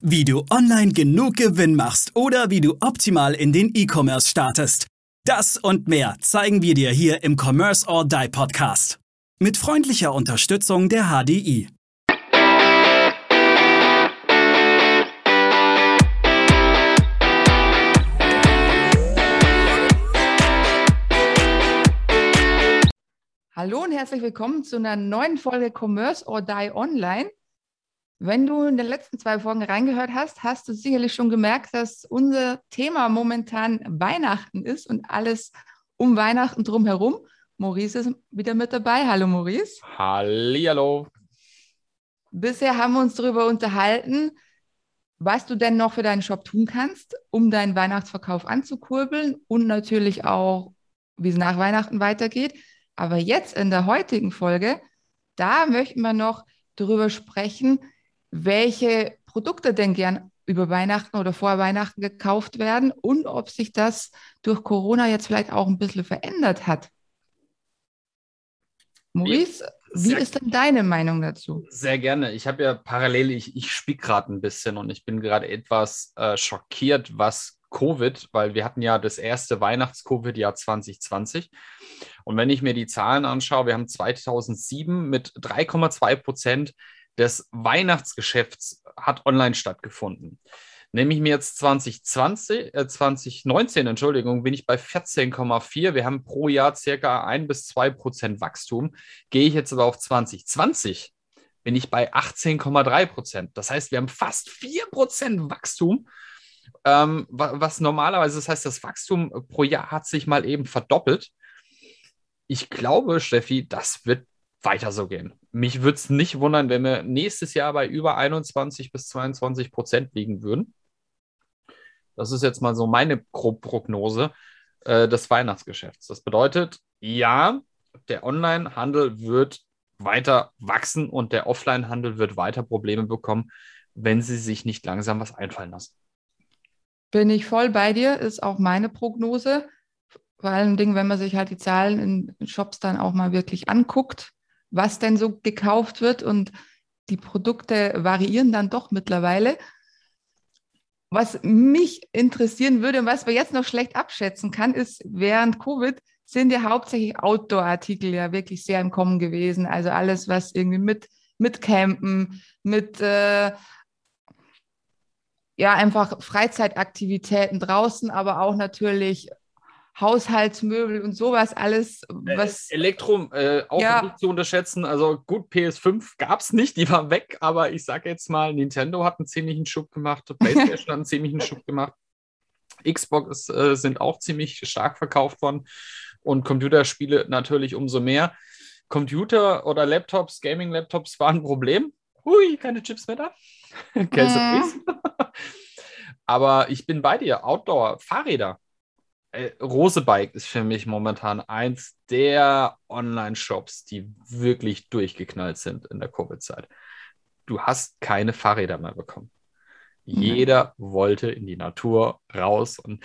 Wie du online genug Gewinn machst oder wie du optimal in den E-Commerce startest. Das und mehr zeigen wir dir hier im Commerce or Die Podcast. Mit freundlicher Unterstützung der HDI. Hallo und herzlich willkommen zu einer neuen Folge Commerce or Die Online. Wenn du in den letzten zwei Folgen reingehört hast, hast du sicherlich schon gemerkt, dass unser Thema momentan Weihnachten ist und alles um Weihnachten drumherum. Maurice ist wieder mit dabei. Hallo Maurice. Hallihallo. Bisher haben wir uns darüber unterhalten, was du denn noch für deinen Shop tun kannst, um deinen Weihnachtsverkauf anzukurbeln und natürlich auch, wie es nach Weihnachten weitergeht. Aber jetzt in der heutigen Folge, da möchten wir noch darüber sprechen, welche Produkte denn gern über Weihnachten oder vor Weihnachten gekauft werden und ob sich das durch Corona jetzt vielleicht auch ein bisschen verändert hat. Maurice, wie ist denn deine Meinung dazu? Sehr gerne. Ich habe ja parallel, ich, ich spiele gerade ein bisschen und ich bin gerade etwas äh, schockiert, was Covid, weil wir hatten ja das erste Weihnachts-Covid-Jahr 2020. Und wenn ich mir die Zahlen anschaue, wir haben 2007 mit 3,2 Prozent des Weihnachtsgeschäfts hat online stattgefunden. Nehme ich mir jetzt 2020, äh 2019, Entschuldigung, bin ich bei 14,4. Wir haben pro Jahr circa ein bis zwei Prozent Wachstum. Gehe ich jetzt aber auf 2020, bin ich bei 18,3 Prozent. Das heißt, wir haben fast 4 Prozent Wachstum. Ähm, was normalerweise, das heißt, das Wachstum pro Jahr hat sich mal eben verdoppelt. Ich glaube, Steffi, das wird weiter so gehen. Mich würde es nicht wundern, wenn wir nächstes Jahr bei über 21 bis 22 Prozent liegen würden. Das ist jetzt mal so meine Prognose äh, des Weihnachtsgeschäfts. Das bedeutet, ja, der Online-Handel wird weiter wachsen und der Offline-Handel wird weiter Probleme bekommen, wenn sie sich nicht langsam was einfallen lassen. Bin ich voll bei dir, ist auch meine Prognose. Vor allen Dingen, wenn man sich halt die Zahlen in Shops dann auch mal wirklich anguckt, was denn so gekauft wird und die Produkte variieren dann doch mittlerweile. Was mich interessieren würde und was man jetzt noch schlecht abschätzen kann, ist, während Covid sind ja hauptsächlich Outdoor-Artikel ja wirklich sehr im Kommen gewesen. Also alles, was irgendwie mit, mit Campen, mit äh, ja, einfach Freizeitaktivitäten draußen, aber auch natürlich Haushaltsmöbel und sowas alles, äh, was. Elektro äh, auch ja. nicht zu unterschätzen. Also gut, PS5 gab es nicht, die war weg, aber ich sage jetzt mal, Nintendo hat einen ziemlichen Schub gemacht, PlayStation hat einen ziemlichen Schub gemacht. Xbox äh, sind auch ziemlich stark verkauft worden und Computerspiele natürlich umso mehr. Computer oder Laptops, Gaming-Laptops waren ein Problem. Hui, keine Chips mehr da. Käse, mhm. Aber ich bin bei dir. Outdoor, Fahrräder äh, Rosebike ist für mich momentan eins der Online-Shops, die wirklich durchgeknallt sind in der Covid-Zeit. Du hast keine Fahrräder mehr bekommen. Mhm. Jeder wollte in die Natur raus und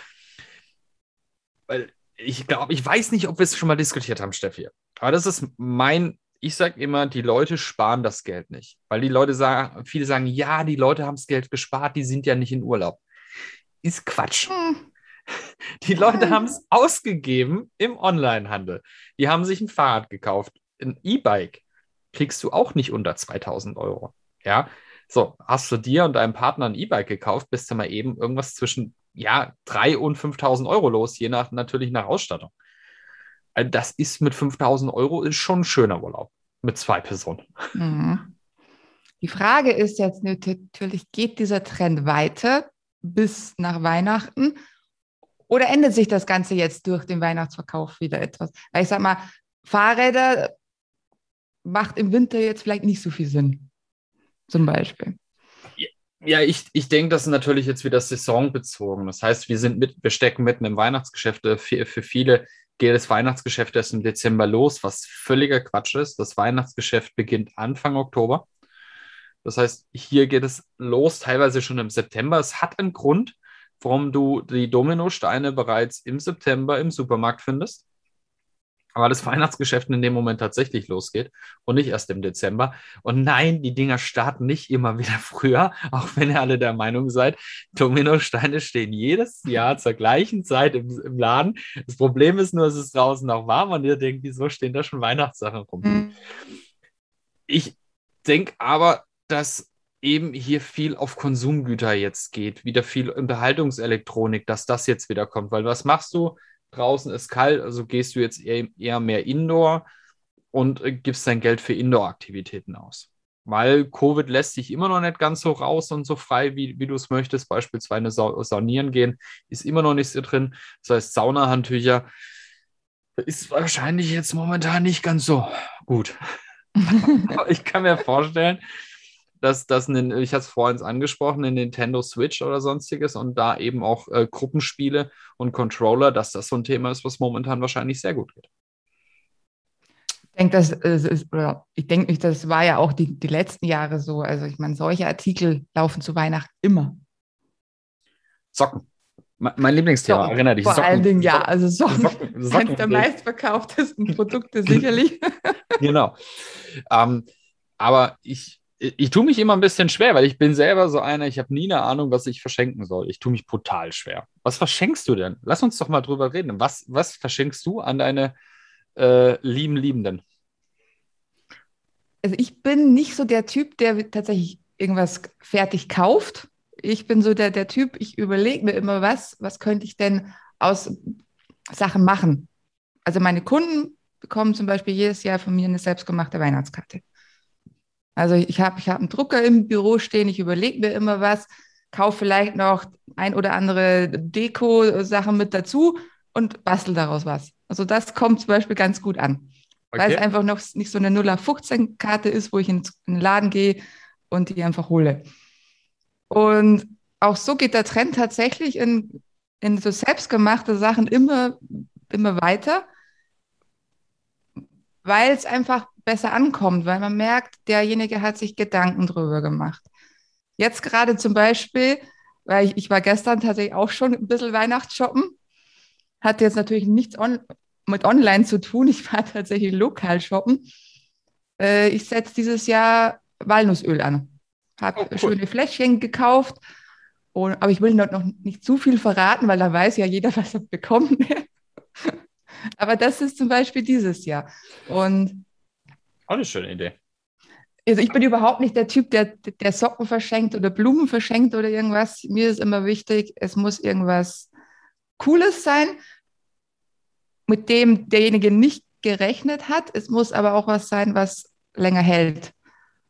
weil ich glaube, ich weiß nicht, ob wir es schon mal diskutiert haben, Steffi. Aber das ist mein, ich sage immer, die Leute sparen das Geld nicht. Weil die Leute sagen, viele sagen, ja, die Leute haben das Geld gespart, die sind ja nicht in Urlaub. Ist Quatsch. Hm. Die Leute haben es ausgegeben im Onlinehandel. Die haben sich ein Fahrrad gekauft. Ein E-Bike kriegst du auch nicht unter 2000 Euro. Ja, so, hast du dir und deinem Partner ein E-Bike gekauft, bist du mal eben irgendwas zwischen, ja, 3 und 5000 Euro los, je nach, natürlich nach Ausstattung. Also das ist mit 5000 Euro ist schon ein schöner Urlaub mit zwei Personen. Mhm. Die Frage ist jetzt natürlich, geht dieser Trend weiter bis nach Weihnachten oder ändert sich das Ganze jetzt durch den Weihnachtsverkauf wieder etwas? Weil ich sag mal, Fahrräder macht im Winter jetzt vielleicht nicht so viel Sinn. Zum Beispiel. Ja, ich, ich denke, das ist natürlich jetzt wieder saisonbezogen. Das heißt, wir sind mit, wir stecken mitten im Weihnachtsgeschäft. Für, für viele geht das Weihnachtsgeschäft erst im Dezember los, was völliger Quatsch ist. Das Weihnachtsgeschäft beginnt Anfang Oktober. Das heißt, hier geht es los, teilweise schon im September. Es hat einen Grund, warum du die Dominosteine bereits im September im Supermarkt findest. weil das Weihnachtsgeschäft in dem Moment tatsächlich losgeht und nicht erst im Dezember. Und nein, die Dinger starten nicht immer wieder früher, auch wenn ihr alle der Meinung seid, Dominosteine stehen jedes Jahr zur gleichen Zeit im, im, Laden. Das Problem ist nur, es ist draußen noch warm und ihr denkt, wieso stehen da schon Weihnachtssachen rum? Mhm. Ich denke aber, dass eben hier viel auf Konsumgüter jetzt geht, wieder viel Unterhaltungselektronik, dass das jetzt wieder kommt. Weil was machst du? draußen ist kalt, also gehst du jetzt eher, eher mehr Indoor und äh, gibst dein Geld für Indoor-Aktivitäten aus. Weil Covid lässt sich immer noch nicht ganz so raus und so frei, wie, wie du es möchtest. Beispielsweise Sa saunieren gehen ist immer noch nicht so drin. Das heißt, Saunahandtücher ist wahrscheinlich jetzt momentan nicht ganz so gut. Aber ich kann mir vorstellen, dass das, ich hatte es vorhin angesprochen, in Nintendo Switch oder sonstiges und da eben auch äh, Gruppenspiele und Controller, dass das so ein Thema ist, was momentan wahrscheinlich sehr gut geht. Ich denke, das ist, oder ich denke nicht, das war ja auch die, die letzten Jahre so. Also ich meine, solche Artikel laufen zu Weihnachten immer. Socken. Mein Lieblingsthema, Socken. erinnere dich. Vor Socken. allen Dingen, ja, also Socken, Socken, Socken eines der meistverkauftesten Produkte sicherlich. genau. Ähm, aber ich, ich tue mich immer ein bisschen schwer, weil ich bin selber so einer, ich habe nie eine Ahnung, was ich verschenken soll. Ich tue mich brutal schwer. Was verschenkst du denn? Lass uns doch mal drüber reden. Was, was verschenkst du an deine äh, lieben Liebenden? Also ich bin nicht so der Typ, der tatsächlich irgendwas fertig kauft. Ich bin so der, der Typ, ich überlege mir immer was, was könnte ich denn aus Sachen machen. Also meine Kunden bekommen zum Beispiel jedes Jahr von mir eine selbstgemachte Weihnachtskarte. Also ich habe ich hab einen Drucker im Büro stehen, ich überlege mir immer was, kaufe vielleicht noch ein oder andere Deko-Sachen mit dazu und bastel daraus was. Also das kommt zum Beispiel ganz gut an. Okay. Weil es einfach noch nicht so eine 0-15-Karte ist, wo ich in den Laden gehe und die einfach hole. Und auch so geht der Trend tatsächlich in, in so selbstgemachte Sachen immer, immer weiter, weil es einfach besser ankommt, weil man merkt, derjenige hat sich Gedanken drüber gemacht. Jetzt gerade zum Beispiel, weil ich, ich war gestern tatsächlich auch schon ein bisschen Weihnachtsshoppen, hatte jetzt natürlich nichts on, mit online zu tun. Ich war tatsächlich lokal shoppen. Äh, ich setze dieses Jahr Walnussöl an. Habe oh, cool. schöne Fläschchen gekauft. Und, aber ich will noch, noch nicht zu viel verraten, weil da weiß ja jeder, was er bekommt. Aber das ist zum Beispiel dieses Jahr. Und auch eine schöne Idee. Also ich bin überhaupt nicht der Typ, der, der Socken verschenkt oder Blumen verschenkt oder irgendwas. Mir ist immer wichtig, es muss irgendwas Cooles sein, mit dem derjenige nicht gerechnet hat. Es muss aber auch was sein, was länger hält.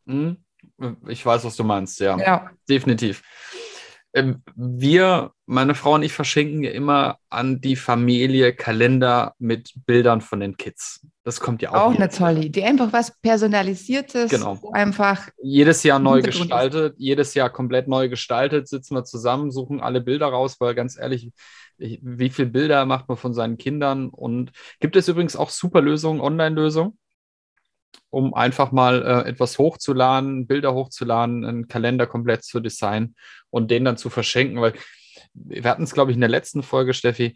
Hm, ich weiß, was du meinst, ja. ja. Definitiv. Ähm, wir, meine Frau und ich, verschenken ja immer an die Familie Kalender mit Bildern von den Kids. Das kommt ja auch. Auch eine tolle Idee. Einfach was Personalisiertes. Genau. Einfach. Jedes Jahr neu gestaltet, jedes Jahr komplett neu gestaltet, sitzen wir zusammen, suchen alle Bilder raus, weil ganz ehrlich, wie viele Bilder macht man von seinen Kindern? Und gibt es übrigens auch super Lösungen, Online-Lösungen? Um einfach mal äh, etwas hochzuladen, Bilder hochzuladen, einen Kalender komplett zu designen und den dann zu verschenken, weil wir hatten es, glaube ich, in der letzten Folge, Steffi,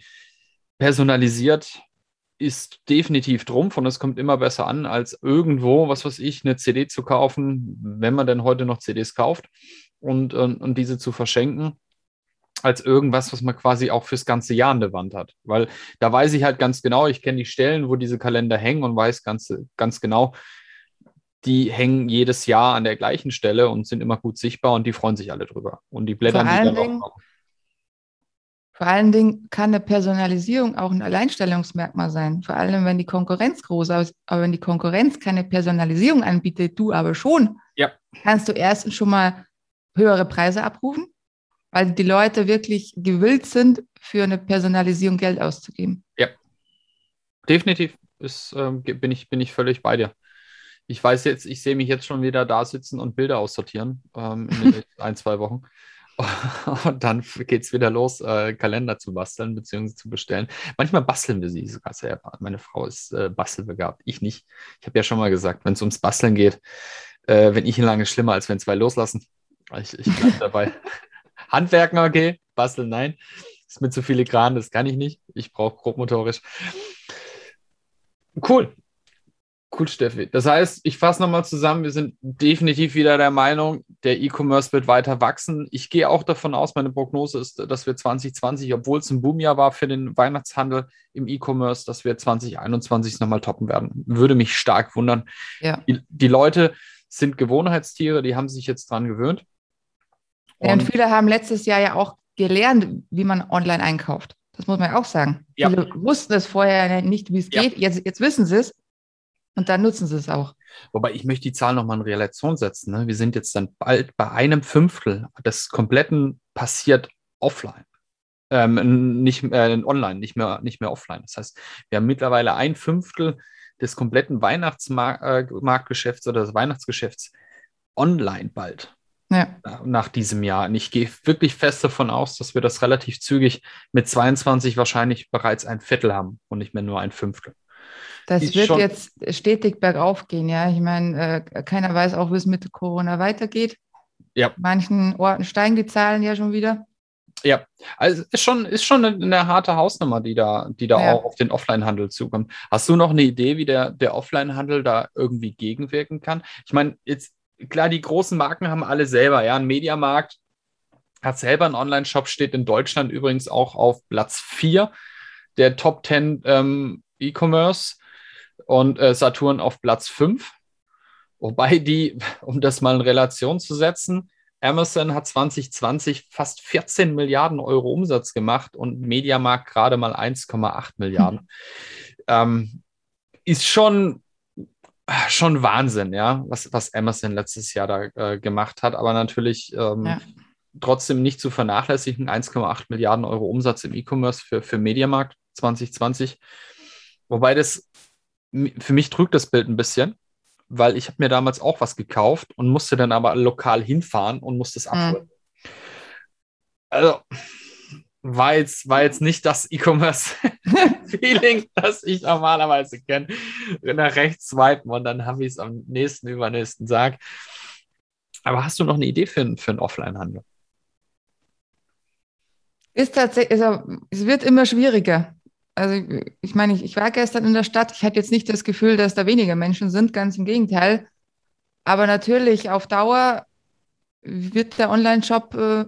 personalisiert ist definitiv Trumpf und es kommt immer besser an, als irgendwo, was weiß ich, eine CD zu kaufen, wenn man denn heute noch CDs kauft und, und, und diese zu verschenken als irgendwas, was man quasi auch fürs ganze Jahr an der Wand hat. Weil da weiß ich halt ganz genau, ich kenne die Stellen, wo diese Kalender hängen und weiß ganz, ganz genau, die hängen jedes Jahr an der gleichen Stelle und sind immer gut sichtbar und die freuen sich alle drüber. Und die blättern vor allen Dingen, auch. Vor allen Dingen kann eine Personalisierung auch ein Alleinstellungsmerkmal sein. Vor allem, wenn die Konkurrenz groß ist. Aber wenn die Konkurrenz keine Personalisierung anbietet, du aber schon, ja. kannst du erstens schon mal höhere Preise abrufen, weil die Leute wirklich gewillt sind, für eine Personalisierung Geld auszugeben. Ja, definitiv. Ist, äh, bin, ich, bin ich völlig bei dir ich weiß jetzt, ich sehe mich jetzt schon wieder da sitzen und Bilder aussortieren ähm, in ein, zwei Wochen. Und dann geht es wieder los, äh, Kalender zu basteln bzw. zu bestellen. Manchmal basteln wir sie sogar selber. Meine Frau ist äh, bastelbegabt, ich nicht. Ich habe ja schon mal gesagt, wenn es ums Basteln geht, äh, wenn ich ihn lange schlimmer, als wenn zwei loslassen. Ich, ich bleibe dabei. Handwerken okay, basteln nein. Ist mir zu filigran, das kann ich nicht. Ich brauche grobmotorisch Cool. Cool, Steffi. Das heißt, ich fasse nochmal zusammen, wir sind definitiv wieder der Meinung, der E-Commerce wird weiter wachsen. Ich gehe auch davon aus, meine Prognose ist, dass wir 2020, obwohl es ein Boomjahr war für den Weihnachtshandel im E-Commerce, dass wir 2021 nochmal toppen werden. Würde mich stark wundern. Ja. Die, die, Leute sind Gewohnheitstiere, die haben sich jetzt dran gewöhnt. Und, viele haben letztes Jahr ja auch gelernt, wie man online einkauft. Das muss man ja auch sagen. Ja. Viele wussten es vorher nicht, wie es ja. geht. Jetzt, jetzt wissen sie es. Und dann nutzen sie es auch. Wobei ich möchte die Zahl nochmal in Relation setzen. Ne? Wir sind jetzt dann bald bei einem Fünftel des kompletten passiert offline. Ähm, nicht äh, online, nicht mehr, nicht mehr offline. Das heißt, wir haben mittlerweile ein Fünftel des kompletten Weihnachtsmarktgeschäfts äh, oder des Weihnachtsgeschäfts online bald. Ja. Nach diesem Jahr. Und ich gehe wirklich fest davon aus, dass wir das relativ zügig mit 22 wahrscheinlich bereits ein Viertel haben und nicht mehr nur ein Fünftel. Das wird jetzt stetig bergauf gehen, ja. Ich meine, äh, keiner weiß auch, wie es mit Corona weitergeht. Ja. Manchen Orten steigen die Zahlen ja schon wieder. Ja, also ist schon, ist schon eine, eine harte Hausnummer, die da, die da ja. auch auf den Offline-Handel zukommt. Hast du noch eine Idee, wie der, der Offline-Handel da irgendwie gegenwirken kann? Ich meine, jetzt, klar, die großen Marken haben alle selber, ja, ein Mediamarkt hat selber einen Online-Shop, steht in Deutschland übrigens auch auf Platz 4 der Top 10 ähm, E-Commerce und äh, Saturn auf Platz 5. Wobei die, um das mal in Relation zu setzen, Amazon hat 2020 fast 14 Milliarden Euro Umsatz gemacht und Mediamarkt gerade mal 1,8 Milliarden. Hm. Ähm, ist schon, schon Wahnsinn, ja, was, was Amazon letztes Jahr da äh, gemacht hat, aber natürlich ähm, ja. trotzdem nicht zu vernachlässigen. 1,8 Milliarden Euro Umsatz im E-Commerce für, für Mediamarkt 2020. Wobei das für mich trügt das Bild ein bisschen, weil ich habe mir damals auch was gekauft und musste dann aber lokal hinfahren und musste es mhm. abholen. Mhm. Also war jetzt, war jetzt nicht das E-Commerce-Feeling, das ich normalerweise kenne. Nach rechts swipen und dann habe ich es am nächsten, übernächsten Tag. Aber hast du noch eine Idee für, für einen Offline-Handel? Ist tatsächlich, es wird immer schwieriger also ich meine, ich, ich war gestern in der Stadt, ich hatte jetzt nicht das Gefühl, dass da weniger Menschen sind, ganz im Gegenteil. Aber natürlich auf Dauer wird der Online-Shop äh,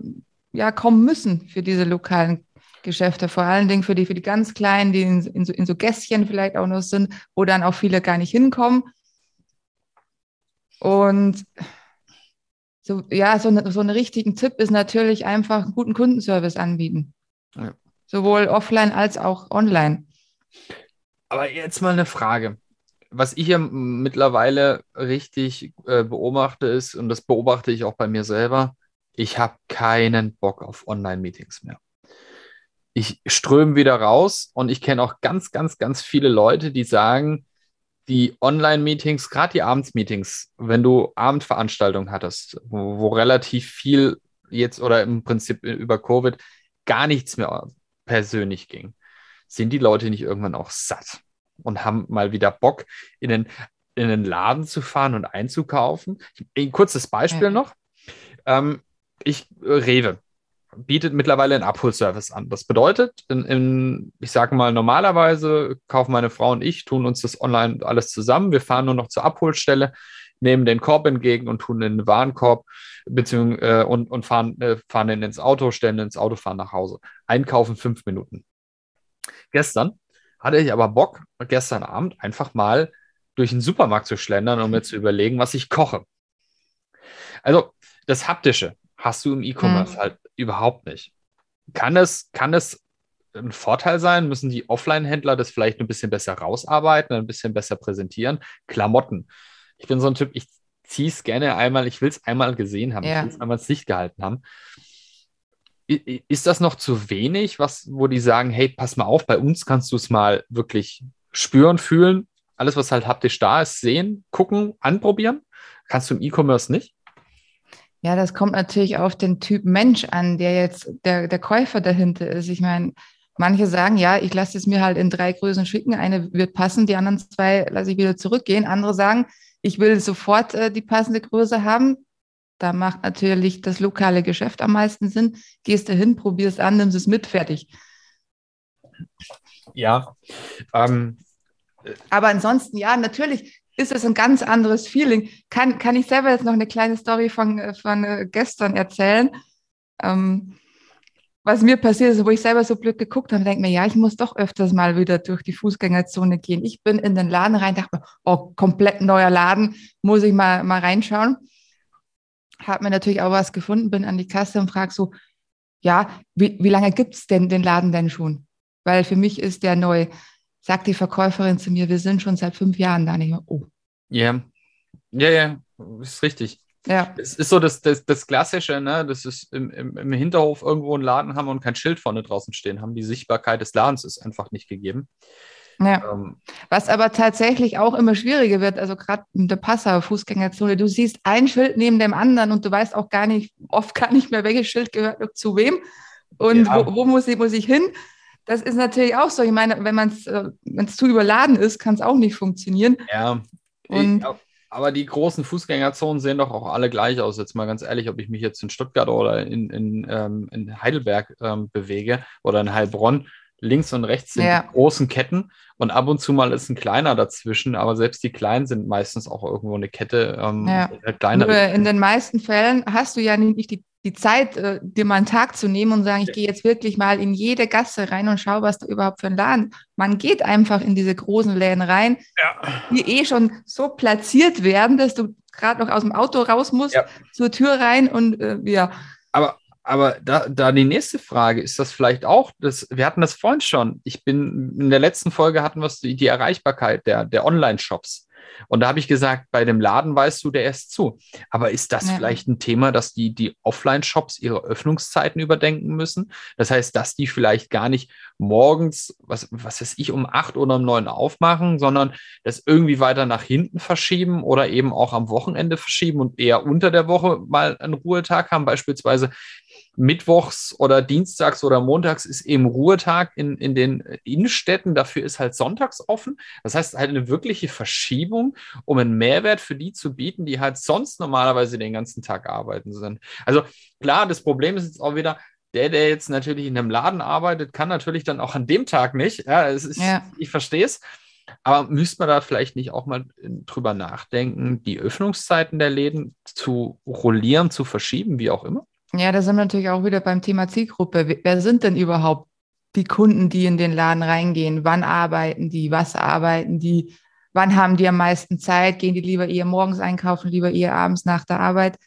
ja kommen müssen für diese lokalen Geschäfte, vor allen Dingen für die, für die ganz Kleinen, die in, in, so, in so Gässchen vielleicht auch noch sind, wo dann auch viele gar nicht hinkommen. Und so, ja, so, eine, so einen richtigen Tipp ist natürlich einfach einen guten Kundenservice anbieten. Ja sowohl offline als auch online. Aber jetzt mal eine Frage. Was ich ja mittlerweile richtig äh, beobachte ist, und das beobachte ich auch bei mir selber, ich habe keinen Bock auf Online-Meetings mehr. Ich ströme wieder raus und ich kenne auch ganz, ganz, ganz viele Leute, die sagen, die Online-Meetings, gerade die Abendsmeetings, wenn du Abendveranstaltungen hattest, wo, wo, relativ viel jetzt oder im Prinzip über Covid gar nichts mehr persönlich ging, sind die Leute nicht irgendwann auch satt und haben mal wieder Bock, in den, in den Laden zu fahren und einzukaufen. Ein kurzes Beispiel ja. noch. Ähm, ich, Rewe, bietet mittlerweile einen Abholservice an. Das bedeutet, in, in, ich sage mal, normalerweise kaufen meine Frau und ich, tun uns das online alles zusammen. Wir fahren nur noch zur Abholstelle, nehmen den Korb entgegen und tun den Warenkorb beziehungsweise, äh, und, und fahren, äh, fahren dann ins Auto, stellen ins Auto, fahren nach Hause. Einkaufen fünf Minuten. Gestern hatte ich aber Bock, gestern Abend einfach mal durch den Supermarkt zu schlendern, um mir zu überlegen, was ich koche. Also das Haptische hast du im E-Commerce mhm. halt überhaupt nicht. Kann es, kann es ein Vorteil sein? Müssen die Offline-Händler das vielleicht ein bisschen besser rausarbeiten, ein bisschen besser präsentieren? Klamotten ich bin so ein Typ, ich ziehe es gerne einmal, ich will es einmal gesehen haben, ja. ich will es einmal ins Licht gehalten haben. Ist das noch zu wenig, was, wo die sagen, hey, pass mal auf, bei uns kannst du es mal wirklich spüren, fühlen, alles, was halt haptisch da ist, sehen, gucken, anprobieren? Kannst du im E-Commerce nicht? Ja, das kommt natürlich auf den Typ Mensch an, der jetzt der, der Käufer dahinter ist. Ich meine, manche sagen, ja, ich lasse es mir halt in drei Größen schicken, eine wird passen, die anderen zwei lasse ich wieder zurückgehen. Andere sagen, ich will sofort äh, die passende Größe haben. Da macht natürlich das lokale Geschäft am meisten Sinn. Gehst du hin, probierst an, nimmst es mit, fertig. Ja, ähm, Aber ansonsten, ja, natürlich ist es ein ganz anderes Feeling. Kann, kann ich selber jetzt noch eine kleine Story von, äh, von äh, gestern erzählen? Ähm, was mir passiert ist, wo ich selber so blöd geguckt habe, denke mir, ja, ich muss doch öfters mal wieder durch die Fußgängerzone gehen. Ich bin in den Laden rein, dachte mir, oh, komplett neuer Laden, muss ich mal, mal reinschauen. Habe mir natürlich auch was gefunden, bin an die Kasse und frage so, ja, wie, wie lange gibt es denn den Laden denn schon? Weil für mich ist der neu. Sagt die Verkäuferin zu mir, wir sind schon seit fünf Jahren da. Nicht mehr. Oh. Ja, ja, ja, ist richtig. Ja. Es ist so das, das, das Klassische, ne? Das ist im, im, im Hinterhof irgendwo einen Laden haben und kein Schild vorne draußen stehen haben. Die Sichtbarkeit des Ladens ist einfach nicht gegeben. Ja. Ähm, Was aber tatsächlich auch immer schwieriger wird, also gerade in der Passauer Fußgängerzone, du siehst ein Schild neben dem anderen und du weißt auch gar nicht, oft gar nicht mehr, welches Schild gehört zu wem und ja. wo, wo, muss, ich, muss ich hin. Das ist natürlich auch so. Ich meine, wenn man es äh, zu überladen ist, kann es auch nicht funktionieren. Ja. Und, ich, aber die großen Fußgängerzonen sehen doch auch alle gleich aus. Jetzt mal ganz ehrlich, ob ich mich jetzt in Stuttgart oder in, in, ähm, in Heidelberg ähm, bewege oder in Heilbronn. Links und rechts sind ja. großen Ketten und ab und zu mal ist ein kleiner dazwischen, aber selbst die kleinen sind meistens auch irgendwo eine Kette. Ähm, ja. Nur in den meisten Fällen hast du ja nicht die die Zeit, äh, dir mal einen Tag zu nehmen und sagen, ich gehe jetzt wirklich mal in jede Gasse rein und schaue, was da überhaupt für ein Laden. Man geht einfach in diese großen Läden rein, ja. die eh schon so platziert werden, dass du gerade noch aus dem Auto raus musst, ja. zur Tür rein und äh, ja. Aber, aber da, da die nächste Frage, ist das vielleicht auch, das, wir hatten das vorhin schon. Ich bin, in der letzten Folge hatten wir die, die Erreichbarkeit der, der Online-Shops. Und da habe ich gesagt, bei dem Laden weißt du, der ist zu. Aber ist das ja. vielleicht ein Thema, dass die, die Offline-Shops ihre Öffnungszeiten überdenken müssen? Das heißt, dass die vielleicht gar nicht morgens, was, was weiß ich, um acht oder um neun aufmachen, sondern das irgendwie weiter nach hinten verschieben oder eben auch am Wochenende verschieben und eher unter der Woche mal einen Ruhetag haben. Beispielsweise Mittwochs oder Dienstags oder Montags ist eben Ruhetag in, in den Innenstädten. Dafür ist halt sonntags offen. Das heißt halt eine wirkliche Verschiebung, um einen Mehrwert für die zu bieten, die halt sonst normalerweise den ganzen Tag arbeiten sind. Also klar, das Problem ist jetzt auch wieder, der, der jetzt natürlich in einem Laden arbeitet, kann natürlich dann auch an dem Tag nicht. Ja, es ist, ja. ich verstehe es. Aber müsste man da vielleicht nicht auch mal drüber nachdenken, die Öffnungszeiten der Läden zu rollieren, zu verschieben, wie auch immer? Ja, da sind wir natürlich auch wieder beim Thema Zielgruppe. Wer sind denn überhaupt die Kunden, die in den Laden reingehen? Wann arbeiten die? Was arbeiten die? Wann haben die am meisten Zeit? Gehen die lieber eher morgens einkaufen, lieber eher abends nach der Arbeit?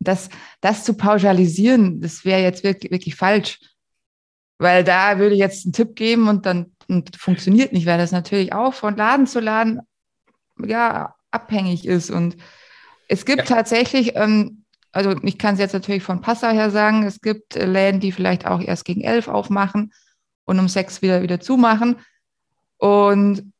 Das, das zu pauschalisieren, das wäre jetzt wirklich, wirklich falsch. Weil da würde ich jetzt einen Tipp geben und dann und funktioniert nicht, weil das natürlich auch von Laden zu Laden ja abhängig ist. Und es gibt ja. tatsächlich ähm, also ich kann es jetzt natürlich von Passau her sagen, es gibt äh, Läden, die vielleicht auch erst gegen elf aufmachen und um sechs wieder wieder zumachen. Und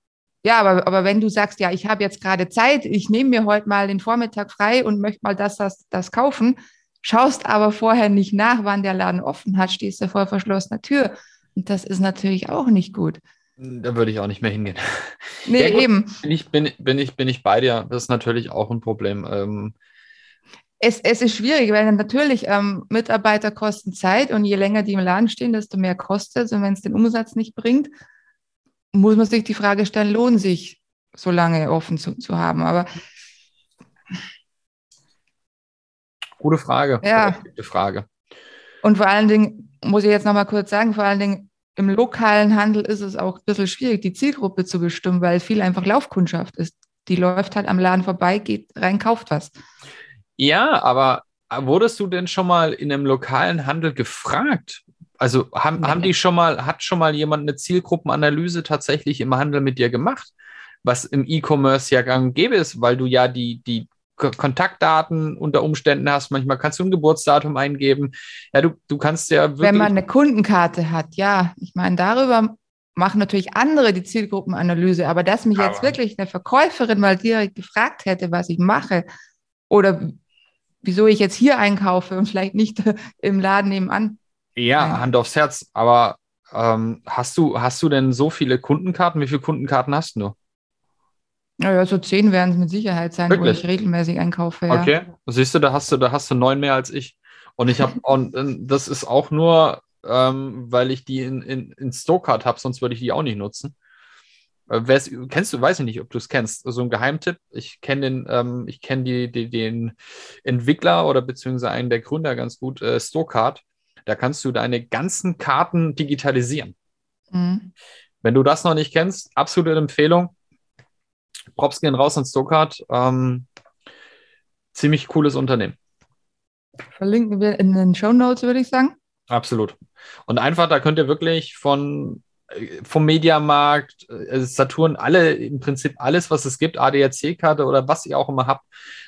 ja, aber, aber wenn du sagst, ja, ich habe jetzt gerade Zeit, ich nehme mir heute mal den Vormittag frei und möchte mal das, das, das kaufen, schaust aber vorher nicht nach, wann der Laden offen hat, stehst du vor verschlossener Tür. Und das ist natürlich auch nicht gut. Da würde ich auch nicht mehr hingehen. Nee, ja, eben. Bin ich, bin, bin, ich, bin ich bei dir. Das ist natürlich auch ein Problem. Ähm, es, es ist schwierig, weil natürlich ähm, Mitarbeiter kosten Zeit und je länger die im Laden stehen, desto mehr kostet es. Und wenn es den Umsatz nicht bringt, muss man sich die Frage stellen, lohnt sich so lange offen zu, zu haben. Aber gute Frage. Ja. Gute Frage. Und vor allen Dingen muss ich jetzt noch mal kurz sagen, vor allen Dingen im lokalen Handel ist es auch ein bisschen schwierig, die Zielgruppe zu bestimmen, weil viel einfach Laufkundschaft ist. Die läuft halt am Laden vorbei, geht rein, kauft was. Ja, aber wurdest du denn schon mal in einem lokalen Handel gefragt? Also haben, nee. haben die schon mal, hat schon mal jemand eine Zielgruppenanalyse tatsächlich im Handel mit dir gemacht? Was im E-Commerce ja gang und gäbe ist, weil du ja die, die Kontaktdaten unter Umständen hast. Manchmal kannst du ein Geburtsdatum eingeben. Ja, du, du kannst ja wirklich. Wenn man eine Kundenkarte hat, ja. Ich meine, darüber machen natürlich andere die Zielgruppenanalyse, aber dass mich aber jetzt wirklich eine Verkäuferin mal direkt gefragt hätte, was ich mache oder wieso ich jetzt hier einkaufe und vielleicht nicht im Laden nebenan. Ja, Nein. Hand aufs Herz. Aber ähm, hast, du, hast du denn so viele Kundenkarten? Wie viele Kundenkarten hast du? Naja, so zehn werden es mit Sicherheit sein, Wirklich? wo ich regelmäßig einkaufe. Ja. Okay, siehst du, da hast du, da hast du neun mehr als ich. Und ich habe, und das ist auch nur, ähm, weil ich die in, in, in Stokart habe, sonst würde ich die auch nicht nutzen. Äh, kennst du, weiß ich nicht, ob du es kennst, so ein Geheimtipp. Ich kenne den, ähm, ich kenne die, die, den Entwickler oder beziehungsweise einen der Gründer ganz gut, äh, Storecard. Da kannst du deine ganzen Karten digitalisieren. Mhm. Wenn du das noch nicht kennst, absolute Empfehlung. Props gehen raus an Storecard. Ähm, ziemlich cooles Unternehmen. Verlinken wir in den Show Notes, würde ich sagen. Absolut. Und einfach, da könnt ihr wirklich von vom Mediamarkt, äh, Saturn, alle im Prinzip alles, was es gibt, ADAC-Karte oder was ihr auch immer habt,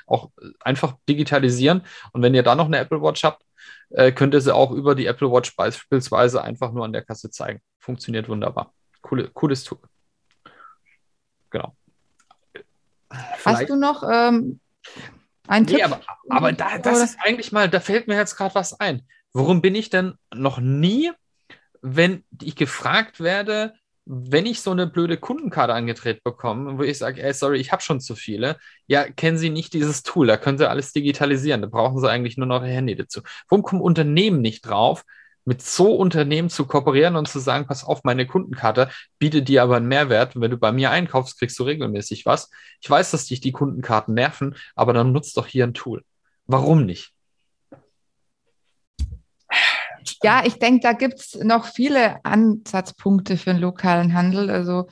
auch einfach digitalisieren. Und wenn ihr da noch eine Apple Watch habt, äh, könnt ihr sie auch über die Apple Watch beispielsweise einfach nur an der Kasse zeigen. Funktioniert wunderbar. Coole, cooles Tool. Genau. Vielleicht Hast du noch ähm, einen nee, Tipp? Aber, aber da, das ist eigentlich mal, da fällt mir jetzt gerade was ein. Warum bin ich denn noch nie wenn ich gefragt werde, wenn ich so eine blöde Kundenkarte angetreten bekomme, wo ich sage, ey, sorry, ich habe schon zu viele, ja, kennen Sie nicht dieses Tool, da können Sie alles digitalisieren, da brauchen Sie eigentlich nur noch Ihr Handy dazu. Warum kommen Unternehmen nicht drauf, mit so Unternehmen zu kooperieren und zu sagen, pass auf, meine Kundenkarte bietet dir aber einen Mehrwert. Wenn du bei mir einkaufst, kriegst du regelmäßig was. Ich weiß, dass dich die Kundenkarten nerven, aber dann nutzt doch hier ein Tool. Warum nicht? Ja, ich denke, da gibt es noch viele Ansatzpunkte für den lokalen Handel. Also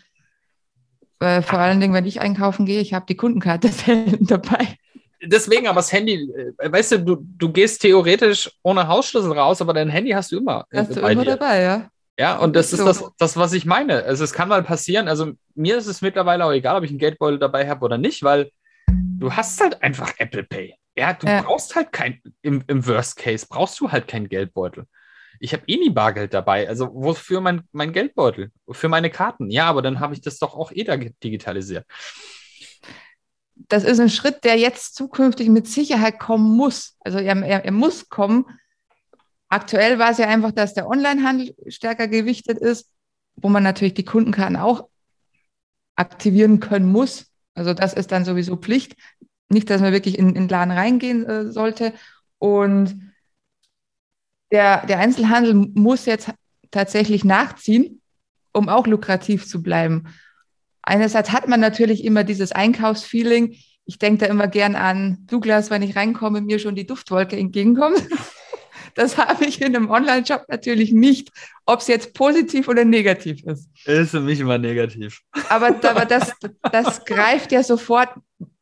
äh, vor allen Dingen, wenn ich einkaufen gehe, ich habe die Kundenkarte selten dabei. Deswegen, aber das Handy, äh, weißt du, du, du gehst theoretisch ohne Hausschlüssel raus, aber dein Handy hast du immer. Hast du immer dir. dabei, ja. Ja, und das ist so. das, das, was ich meine. Also es kann mal passieren. Also mir ist es mittlerweile auch egal, ob ich einen Geldbeutel dabei habe oder nicht, weil du hast halt einfach Apple Pay. Ja, du ja. brauchst halt kein, im, im Worst Case brauchst du halt keinen Geldbeutel ich habe eh nie Bargeld dabei. Also wofür mein, mein Geldbeutel? Für meine Karten. Ja, aber dann habe ich das doch auch eh da digitalisiert. Das ist ein Schritt, der jetzt zukünftig mit Sicherheit kommen muss. Also er, er, er muss kommen. Aktuell war es ja einfach, dass der Onlinehandel stärker gewichtet ist, wo man natürlich die Kundenkarten auch aktivieren können muss. Also das ist dann sowieso Pflicht. Nicht, dass man wirklich in, den Laden reingehen äh, sollte. Und der, der Einzelhandel muss jetzt tatsächlich nachziehen, um auch lukrativ zu bleiben. Einerseits hat man natürlich immer dieses Einkaufsfeeling. Ich denke da immer gern an Douglas, wenn ich reinkomme, mir schon die Duftwolke entgegenkommt. Das habe ich in einem Online-Shop natürlich nicht, ob es jetzt positiv oder negativ ist. Ist für mich immer negativ. Aber, aber das, das greift ja sofort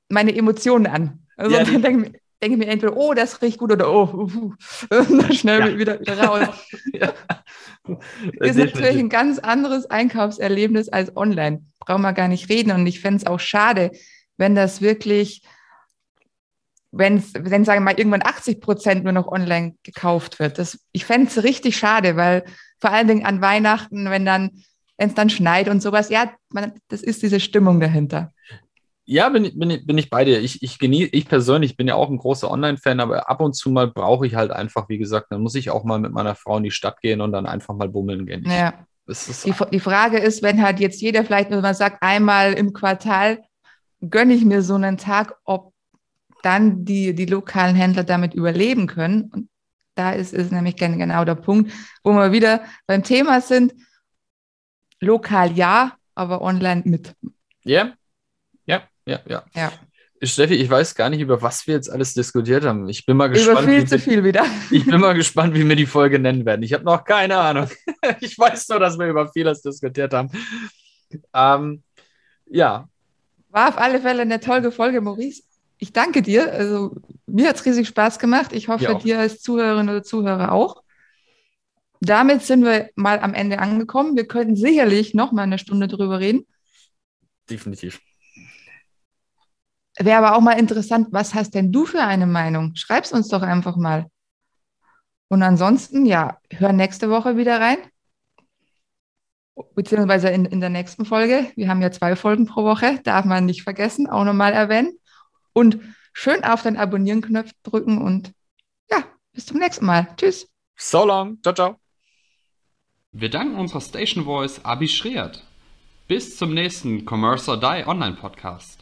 meine Emotionen an. Also ja, dann denke mir entweder, oh, das riecht gut oder oh, uh, uh, schnell ja. wieder, wieder raus. ja. Ist natürlich ein ganz anderes Einkaufserlebnis als online. Brauchen wir gar nicht reden. Und ich fände es auch schade, wenn das wirklich, wenn, wenn sagen wir mal, irgendwann 80 Prozent nur noch online gekauft wird. Das, ich fände es richtig schade, weil vor allen Dingen an Weihnachten, wenn dann wenn es dann schneit und sowas, ja, man, das ist diese Stimmung dahinter. Ja, bin, bin, bin ich bei dir. Ich, ich genieße, ich persönlich bin ja auch ein großer Online-Fan, aber ab und zu mal brauche ich halt einfach, wie gesagt, dann muss ich auch mal mit meiner Frau in die Stadt gehen und dann einfach mal bummeln gehen. Ja. Die, die, Frage ist, wenn halt jetzt jeder vielleicht nur mal sagt, einmal im Quartal gönne ich mir so einen Tag, ob dann die, die lokalen Händler damit überleben können. Und da ist, ist nämlich genau der Punkt, wo wir wieder beim Thema sind. Lokal ja, aber online mit. Ja, ja, ja. ja. Steffi, ich weiß gar nicht, über was wir jetzt alles diskutiert haben. Ich bin mal gespannt. Über viel zu viel wieder. Ich bin mal gespannt, wie wir die Folge nennen werden. Ich habe noch keine Ahnung. Ich weiß nur, dass wir über vieles diskutiert haben. Ähm, ja. War auf alle Fälle eine tolle Folge, Maurice. Ich danke dir. Also, mir hat es riesig Spaß gemacht. Ich hoffe, dir als Zuhörerin oder Zuhörer auch. Damit sind wir mal am Ende angekommen. Wir könnten sicherlich noch mal eine Stunde drüber reden. Definitiv. Wäre aber auch mal interessant, was hast denn du für eine Meinung? Schreib's uns doch einfach mal. Und ansonsten, ja, hör nächste Woche wieder rein. Beziehungsweise in, in der nächsten Folge. Wir haben ja zwei Folgen pro Woche, darf man nicht vergessen, auch nochmal erwähnen. Und schön auf den Abonnieren-Knopf drücken und ja, bis zum nächsten Mal. Tschüss. So long. Ciao, ciao. Wir danken unserer Station Voice Abi Schreert. Bis zum nächsten Commerce or Die Online Podcast.